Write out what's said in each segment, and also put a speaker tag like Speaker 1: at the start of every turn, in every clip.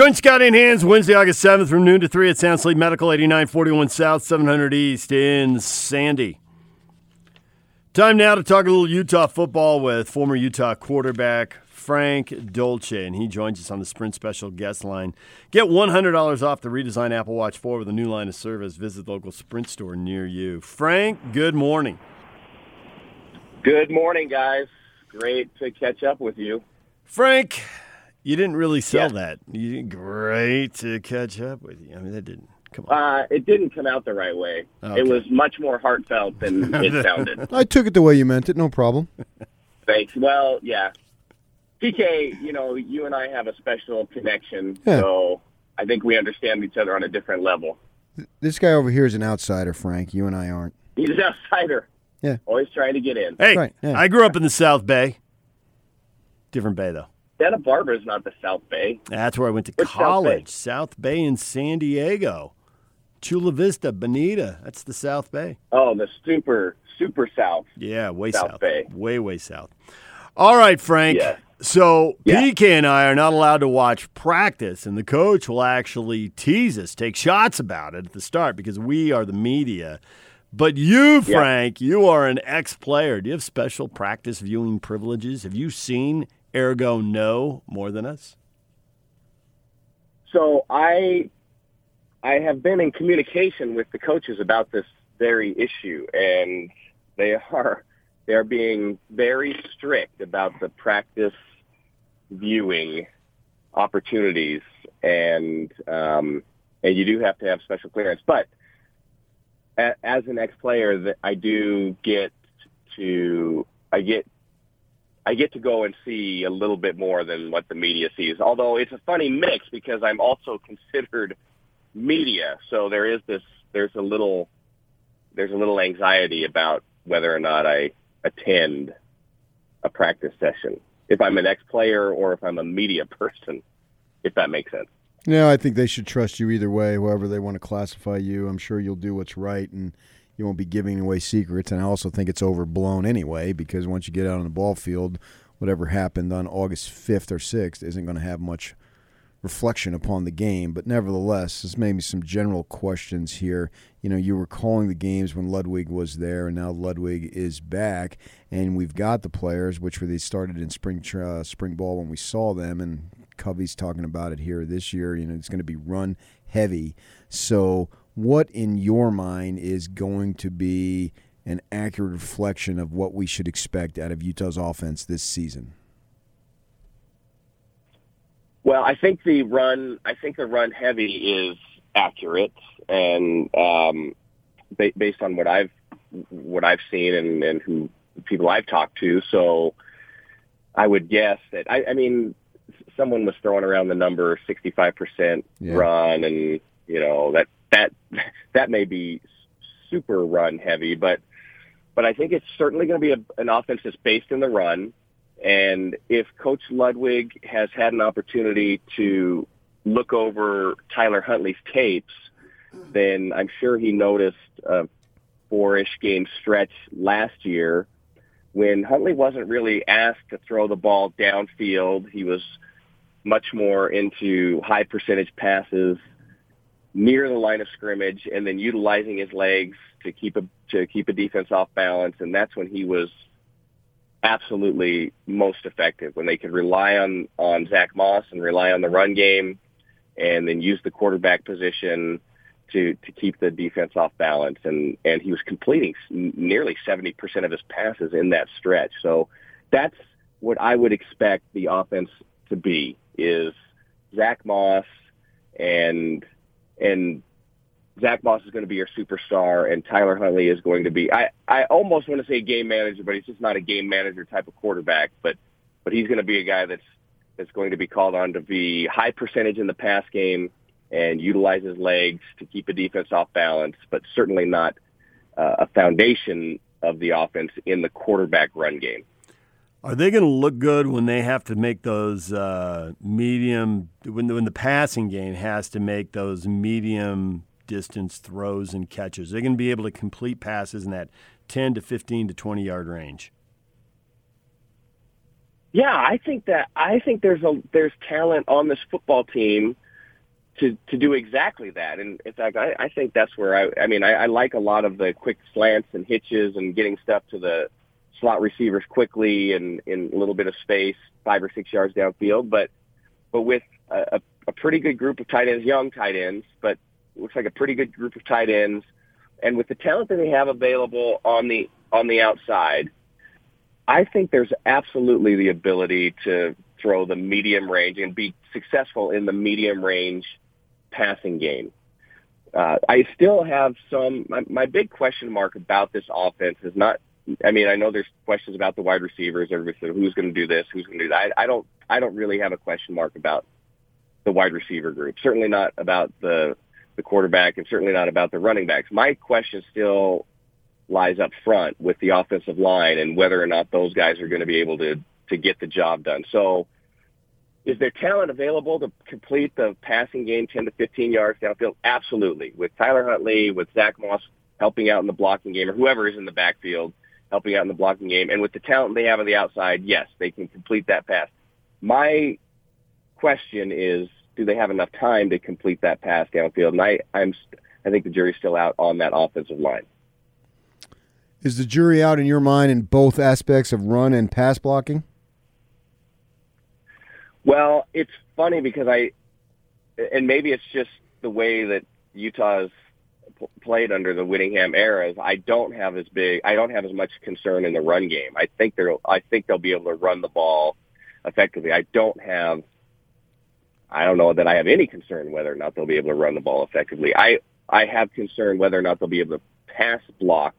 Speaker 1: Join Scott in Hands Wednesday, August 7th from noon to 3 at Sound Sleep Medical, 8941 South, 700 East in Sandy. Time now to talk a little Utah football with former Utah quarterback Frank Dolce, and he joins us on the Sprint Special guest line. Get $100 off the redesigned Apple Watch 4 with a new line of service. Visit the local Sprint store near you. Frank, good morning.
Speaker 2: Good morning, guys. Great to catch up with you.
Speaker 1: Frank, you didn't really sell
Speaker 2: Yeah.
Speaker 1: that. You, did great to catch up with you. I mean, that didn't come on.
Speaker 2: Uh, it didn't come out the right way.
Speaker 1: Okay.
Speaker 2: It was much more heartfelt than it sounded.
Speaker 3: I took it the way you meant it, no problem.
Speaker 2: Thanks. Well, yeah. PK, you know, you and I have a special connection,
Speaker 3: Yeah.
Speaker 2: so I think we understand each other on a different level.
Speaker 3: This guy over here is an outsider, Frank. You and I aren't.
Speaker 2: He's an outsider.
Speaker 3: Yeah.
Speaker 2: Always trying to get in.
Speaker 1: hey,
Speaker 3: right, yeah.
Speaker 1: I grew up in the South Bay. Different Bay, though.
Speaker 2: Santa Barbara is not the South Bay.
Speaker 1: That's where I went to
Speaker 2: Where's South
Speaker 1: college.
Speaker 2: Bay?
Speaker 1: South Bay in San Diego. Chula Vista, Bonita. That's the South Bay.
Speaker 2: Oh, the super, super South.
Speaker 1: Yeah, way
Speaker 2: South
Speaker 1: south.
Speaker 2: Bay.
Speaker 1: Way, way south. All right, Frank.
Speaker 2: Yeah.
Speaker 1: So
Speaker 2: Yeah.
Speaker 1: PK and I are not allowed to watch practice, and the coach will actually tease us, take shots about it at the start because we are the media. But you,
Speaker 2: Yeah.
Speaker 1: Frank, you are an ex player. Do you have special practice viewing privileges? Have you seen Ergo know more than us?
Speaker 2: So I I have been in communication with the coaches about this very issue, and they are they are being very strict about the practice viewing opportunities, and um, and you do have to have special clearance. But as an ex-player, I do get to I get I get to go and see a little bit more than what the media sees. Although it's a funny mix because I'm also considered media, so there is this there's a little there's a little anxiety about whether or not I attend a practice session if I'm an ex-player or if I'm a media person, if that makes sense.
Speaker 3: No, I think they should trust you either way, however they want to classify you. I'm sure you'll do what's right and you won't be giving away secrets. And I also think it's overblown anyway, because once you get out on the ball field, whatever happened on August 5th or 6th isn't going to have much reflection upon the game. But nevertheless, this made me some general questions here. You know, you were calling the games when Ludwig was there, and now Ludwig is back, and we've got the players, which were they started in spring uh, spring ball when we saw them, and Covey's talking about it here this year. You know, it's going to be run heavy. So, what in your mind is going to be an accurate reflection of what we should expect out of Utah's offense this season?
Speaker 2: Well, I think the run I think the run heavy is accurate and um, ba- based on what I've what I've seen and, and who people I've talked to. So I would guess that I, I mean someone was throwing around the number 65% run and you know that that that may be super run heavy but but I think it's certainly going to be a, an offense that's based in the run and if Coach Ludwig has had an opportunity to look over Tyler Huntley's tapes, then I'm sure he noticed a four-ish game stretch last year when Huntley wasn't really asked to throw the ball downfield. He was much more into high percentage passes near the line of scrimmage and then utilizing his legs to keep a to keep a defense off balance and that's when he was absolutely most effective when they could rely on on Zach Moss and rely on the run game, and then use the quarterback position to to keep the defense off balance. And and he was completing nearly seventy percent of his passes in that stretch. So that's what I would expect the offense to be is Zach Moss and and Zach Moss is going to be your superstar, and Tyler Huntley is going to be. I I almost want to say game manager, but he's just not a game manager type of quarterback. But but he's going to be a guy that's that's going to be called on to be high percentage in the pass game and utilize his legs to keep a defense off balance, but certainly not uh, a foundation of the offense in the quarterback run game.
Speaker 1: Are they going to look good when they have to make those uh, medium when the, when the passing game has to make those medium distance throws and catches? They're going to be able to complete passes in that 10 to 15 to 20 yard range.
Speaker 2: Yeah, I think that I think there's a there's talent on this football team to to do exactly that. And in fact, I, I think that's where I I mean I, I like a lot of the quick slants and hitches and getting stuff to the slot receivers quickly and in a little bit of space, five or six yards downfield. But but with a, a pretty good group of tight ends, young tight ends, but looks like a pretty good group of tight ends, and with the talent that they have available on the on the outside, I think there's absolutely the ability to throw the medium range and be successful in the medium range passing game. Uh, I still have some. My, my big question mark about this offense is not. I mean, I know there's questions about the wide receivers. Everybody said who's going to do this, who's going to do that. I, I don't. I don't really have a question mark about the wide receiver group. Certainly not about the the quarterback, and certainly not about the running backs. My question still lies up front with the offensive line and whether or not those guys are going to be able to to get the job done. So is there talent available to complete the passing game 10 to 15 yards downfield? Absolutely. With Tyler Huntley, with Zach Moss helping out in the blocking game, or whoever is in the backfield helping out in the blocking game, and with the talent they have on the outside, yes, they can complete that pass. My question is, do they have enough time to complete that pass downfield? And I, I'm, I think the jury's still out on that offensive line.
Speaker 3: Is the jury out in your mind in both aspects of run and pass blocking?
Speaker 2: Well, it's funny because I, and maybe it's just the way that Utah's played under the Whittingham eras. I don't have as big, I don't have as much concern in the run game. I think they're, I think they'll be able to run the ball effectively. I don't have, I don't know that I have any concern whether or not they'll be able to run the ball effectively. I, I have concern whether or not they'll be able to pass block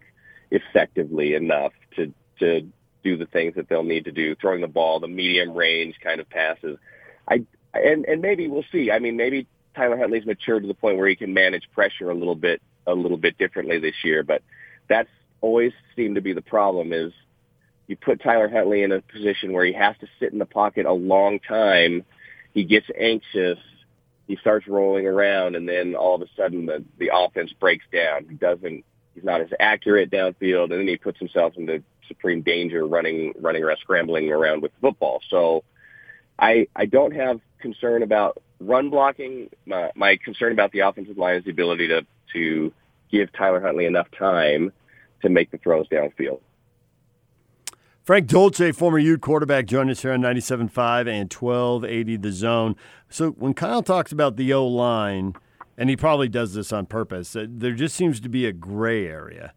Speaker 2: effectively enough to, to do the things that they'll need to do, throwing the ball, the medium range kind of passes. I and and maybe we'll see. I mean, maybe Tyler Huntley's matured to the point where he can manage pressure a little bit a little bit differently this year, but that's always seemed to be the problem is you put Tyler Huntley in a position where he has to sit in the pocket a long time. He gets anxious. He starts rolling around, and then all of a sudden the the offense breaks down. He doesn't. He's not as accurate downfield, and then he puts himself into supreme danger running running around scrambling around with the football. So I I don't have concern about run blocking. My, my concern about the offensive line is the ability to to give Tyler Huntley enough time to make the throws downfield.
Speaker 1: Frank Dolce, former Ute quarterback, joined us here on 97.5 and 1280 The Zone. So when Kyle talks about the O line, and he probably does this on purpose, uh, there just seems to be a gray area.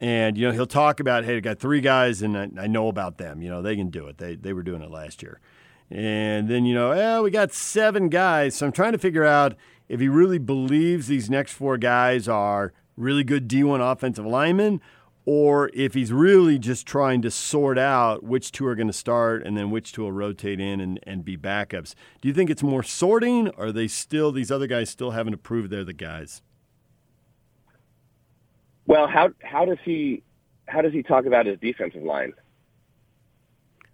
Speaker 1: And you know he'll talk about, hey, I got three guys, and I, know about them. You know they can do it. They they were doing it last year. And then you know, eh, we got seven guys. So I'm trying to figure out if he really believes these next four guys are really good D1 offensive linemen, or if he's really just trying to sort out which two are going to start and then which two will rotate in and, and be backups. Do you think it's more sorting, or are they still these other guys still having to prove they're the guys?
Speaker 2: Well, how how does he how does he talk about his defensive line?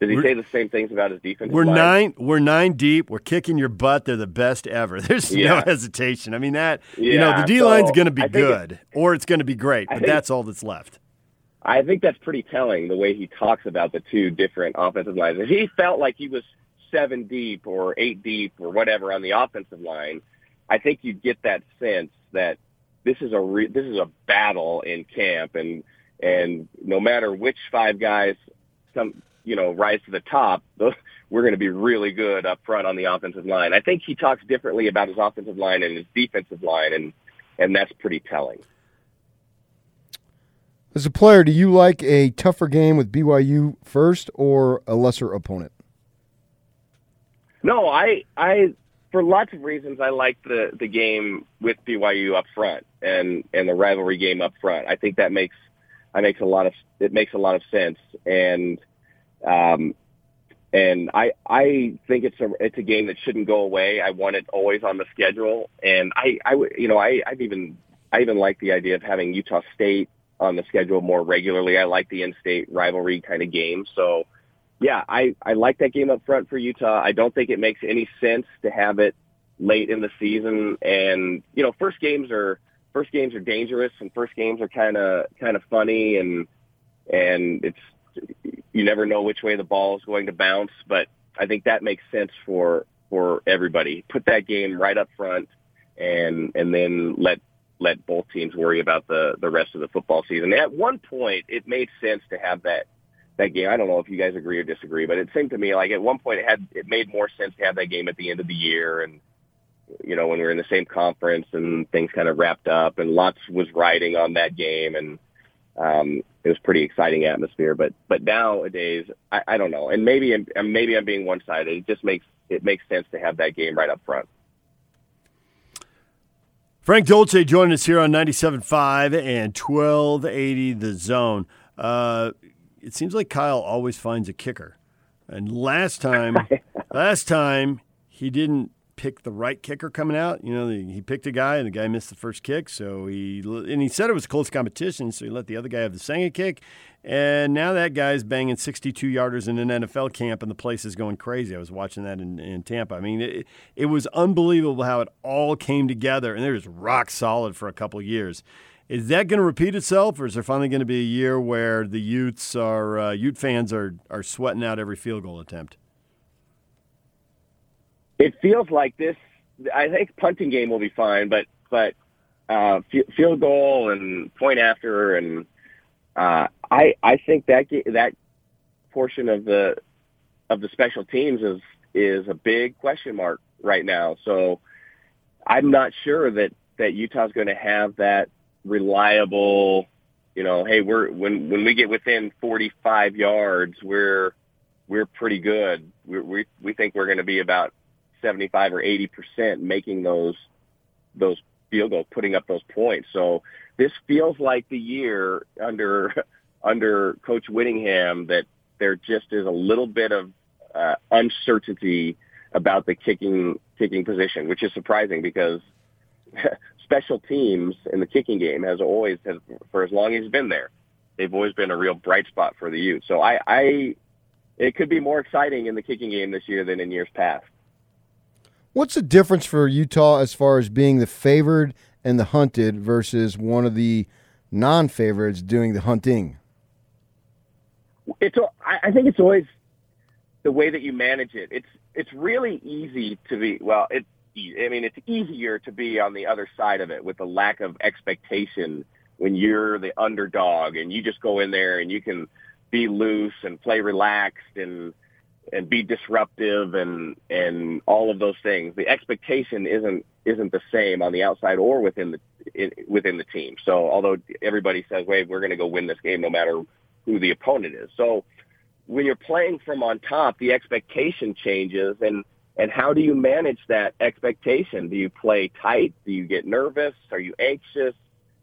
Speaker 2: Does he we're, say the same things about his defensive
Speaker 1: we're
Speaker 2: line?
Speaker 1: nine. We're nine deep. We're kicking your butt. They're the best ever. There's yeah. no hesitation. I mean that. Yeah, you know the D line's so going to be good, or it's going to be great. But think, that's all that's left.
Speaker 2: I think that's pretty telling the way he talks about the two different offensive lines. If he felt like he was seven deep or eight deep or whatever on the offensive line, I think you get that sense that this is a re- this is a battle in camp, and and no matter which five guys come you know rise to the top, those, we're going to be really good up front on the offensive line. I think he talks differently about his offensive line and his defensive line, and and that's pretty telling.
Speaker 3: As a player, do you like a tougher game with BYU first or a lesser opponent?
Speaker 2: No, I I for lots of reasons, I like the the game with BYU up front and and the rivalry game up front. I think that makes I makes a lot of it makes a lot of sense, and um, and I I think it's a it's a game that shouldn't go away. I want it always on the schedule, and I I you know I I've even I even like the idea of having Utah State on the schedule more regularly. I like the in-state rivalry kind of game, so yeah, I, I like that game up front for Utah. I don't think it makes any sense to have it late in the season. And, you know, first games are, first games are dangerous and first games are kind of, kind of funny and, and it's, you never know which way the ball is going to bounce, but I think that makes sense for, for everybody. Put that game right up front and and then let let both teams worry about the the rest of the football season. At one point, it made sense to have that that game. I don't know if you guys agree or disagree, but it seemed to me like at one point it had it made more sense to have that game at the end of the year and you know when we were in the same conference and things kind of wrapped up and lots was riding on that game and um it was pretty exciting atmosphere but but nowadays I, I don't know and maybe I'm, maybe I'm being one sided it just makes it makes sense to have that game right up front.
Speaker 1: Frank Dolce joining us here on 97.5 and 1280 The Zone. Uh, it seems like Kyle always finds a kicker. And last time, last time he didn't pick the right kicker coming out. You know, he picked a guy and the guy missed the first kick. So he and he said it was close competition. So he let the other guy have the second kick. And now that guy's banging 62 yarders in an NFL camp, and the place is going crazy. I was watching that in, in Tampa. I mean, it, it was unbelievable how it all came together, and they're just rock solid for a couple years. Is that going to repeat itself, or is there finally going to be a year where the Utes are uh, Ute fans are are sweating out every field goal attempt?
Speaker 2: It feels like this. I think punting game will be fine, but but uh, field goal and point after and uh, I I think that that portion of the of the special teams is is a big question mark right now. So I'm not sure that that Utah's going to have that reliable. You know, hey, we're when when we get within 45 yards, we're we're pretty good. We we we think we're going to be about 75 or 80 percent making those those field goals, putting up those points. So this feels like the year under under Coach Whittingham that there just is a little bit of uh, uncertainty about the kicking kicking position, which is surprising because special teams in the kicking game has always has, for as long as he's been there, they've always been a real bright spot for the Utes. So I, I it could be more exciting in the kicking game this year than in years past.
Speaker 3: What's the difference for Utah as far as being the favored and the hunted versus one of the non-favorites doing the hunting?
Speaker 2: It's I think it's always the way that you manage it. It's it's really easy to be well. It I mean it's easier to be on the other side of it with the lack of expectation when you're the underdog and you just go in there and you can be loose and play relaxed and and be disruptive and and all of those things. The expectation isn't isn't the same on the outside or within the in, within the team. So although everybody says, "Wait, we're going to go win this game no matter who the opponent is," so when you're playing from on top, the expectation changes, and and how do you manage that expectation? Do you play tight? Do you get nervous? Are you anxious?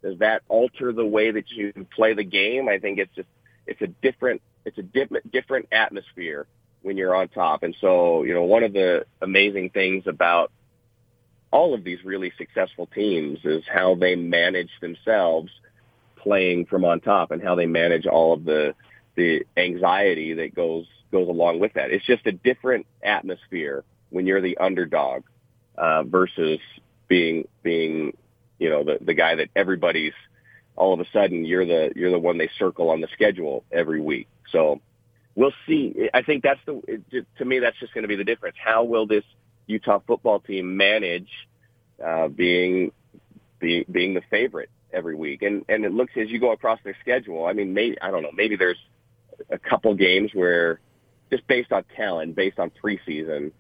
Speaker 2: Does that alter the way that you play the game? I think it's just it's a different it's a different different atmosphere when you're on top. And so, you know, one of the amazing things about all of these really successful teams is how they manage themselves playing from on top and how they manage all of the the anxiety that goes goes along with that. It's just a different atmosphere when you're the underdog uh, versus being being you know the the guy that everybody's all of a sudden you're the you're the one they circle on the schedule every week. So we'll see. I think that's the to me that's just going to be the difference. How will this Utah football team manage uh, being being being the favorite every week? And and it looks as you go across their schedule. I mean, maybe I don't know. Maybe there's a couple games where just based on talent, based on preseason,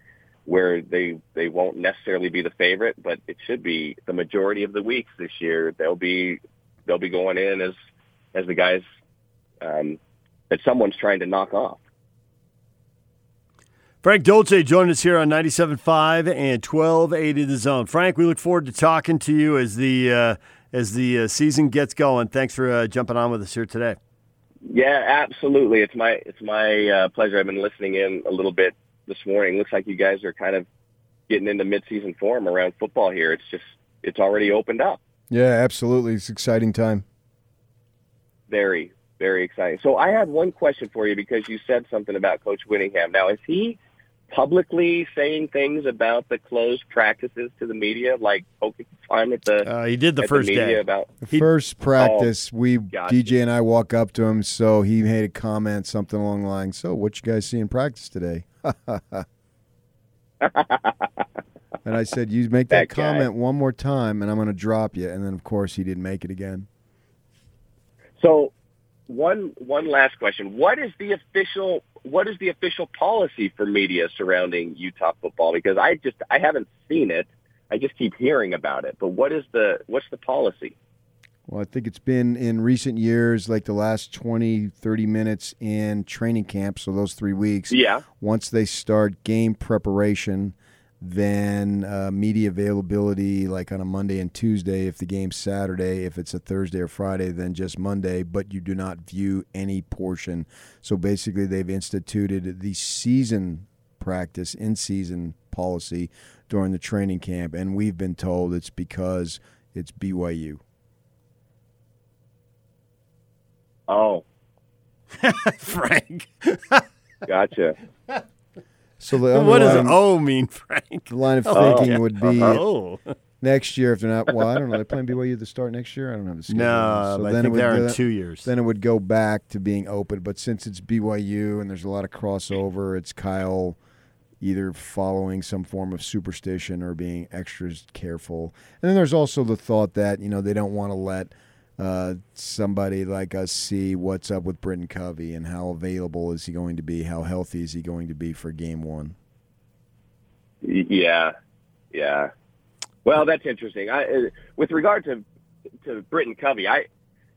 Speaker 2: where they they won't necessarily be the favorite, but it should be the majority of the weeks this year. They'll be they'll be going in as as the guys um, that someone's trying to knock off.
Speaker 1: Frank Dolce joined us here on 97.5 and 1280 The Zone. Frank, we look forward to talking to you as the uh, as the uh, season gets going. Thanks for uh, jumping on with us here today.
Speaker 2: Yeah, absolutely. It's my it's my uh, pleasure. I've been listening in a little bit this morning. Looks like you guys are kind of getting into midseason form around football here. It's just it's already opened up.
Speaker 3: Yeah, absolutely. It's exciting time.
Speaker 2: Very, very exciting. So I had one question for you because you said something about Coach Whittingham. Now, is he publicly saying things about the closed practices to the media, like poking fun at the?
Speaker 1: Uh, he did the first
Speaker 2: the
Speaker 1: day
Speaker 2: about
Speaker 3: the first practice. Oh, we DJ and I walk up to him, so he made a comment something along the lines. So, what you guys see in practice today? and I said, "You make that,
Speaker 2: That
Speaker 3: comment one more time, and I'm going to drop you." And then, of course, he didn't make it again.
Speaker 2: So, one one last question: What is the official what is the official policy for media surrounding Utah football? Because I just I haven't seen it. I just keep hearing about it. But what is the what's the policy?
Speaker 3: Well, I think it's been in recent years, like the last 20, 30 minutes in training camp, so those three weeks.
Speaker 2: Yeah.
Speaker 3: Once they start game preparation, then uh, media availability, like on a Monday and Tuesday, if the game's Saturday, if it's a Thursday or Friday, then just Monday, but you do not view any portion. So basically, they've instituted the season practice, in season policy during the training camp, and we've been told it's because it's BYU.
Speaker 2: Oh,
Speaker 1: Frank.
Speaker 2: gotcha.
Speaker 3: So the
Speaker 1: what does O mean, Frank?
Speaker 3: the line of
Speaker 2: Oh.
Speaker 3: thinking would be
Speaker 1: Oh.
Speaker 3: next year if they're not. Well, I don't know. They're playing BYU to start next year. I don't have the schedule.
Speaker 1: No,
Speaker 3: So
Speaker 1: but I think they're in two years.
Speaker 3: Then it would go back to being open. But since it's BYU and there's a lot of crossover, it's Kyle either following some form of superstition or being extra careful. And then there's also the thought that you know they don't want to let uh, somebody like us see what's up with Britton Covey and how available is he going to be, how healthy is he going to be for Game One.
Speaker 2: Yeah, yeah. Well, that's interesting. I, uh, with regard to to Britton Covey, I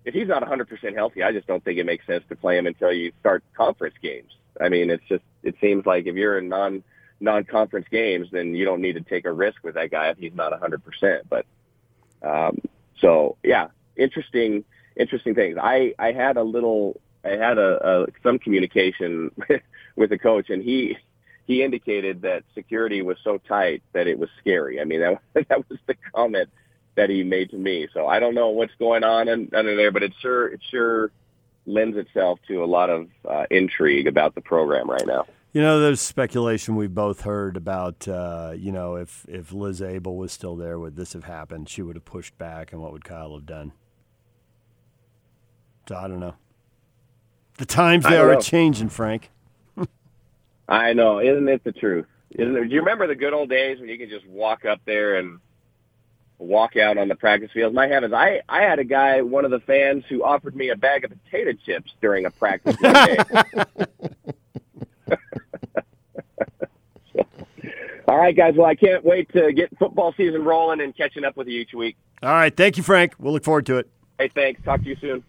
Speaker 2: if he's not 100% healthy, I just don't think it makes sense to play him until you start conference games. I mean, it's just it seems like if you're in non non conference games, then you don't need to take a risk with that guy if he's not 100%. But um, so yeah, interesting interesting things. I I had a little I had a, a some communication with the coach, and he he indicated that security was so tight that it was scary. I mean, that that was the comment that he made to me. So I don't know what's going on under there, but it sure it sure lends itself to a lot of uh, intrigue about the program right now.
Speaker 1: You know, there's speculation we've both heard about. Uh, you know, if if Liz Abel was still there, would this have happened? She would have pushed back, and what would Kyle have done? So I don't know. The times they are changing, Frank.
Speaker 2: I know, isn't it the truth? Isn't it? Do you remember the good old days when you could just walk up there and walk out on the practice field? My heavens, I I had a guy, one of the fans, who offered me a bag of potato chips during a practice day. All right, guys. Well, I can't wait to get football season rolling and catching up with you each week.
Speaker 1: All right, thank you, Frank. We'll look forward to it.
Speaker 2: Hey, thanks. Talk to you soon.